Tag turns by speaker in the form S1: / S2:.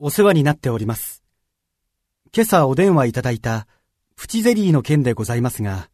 S1: お世話になっております。今朝お電話いただいたプチゼリーの件でございますが、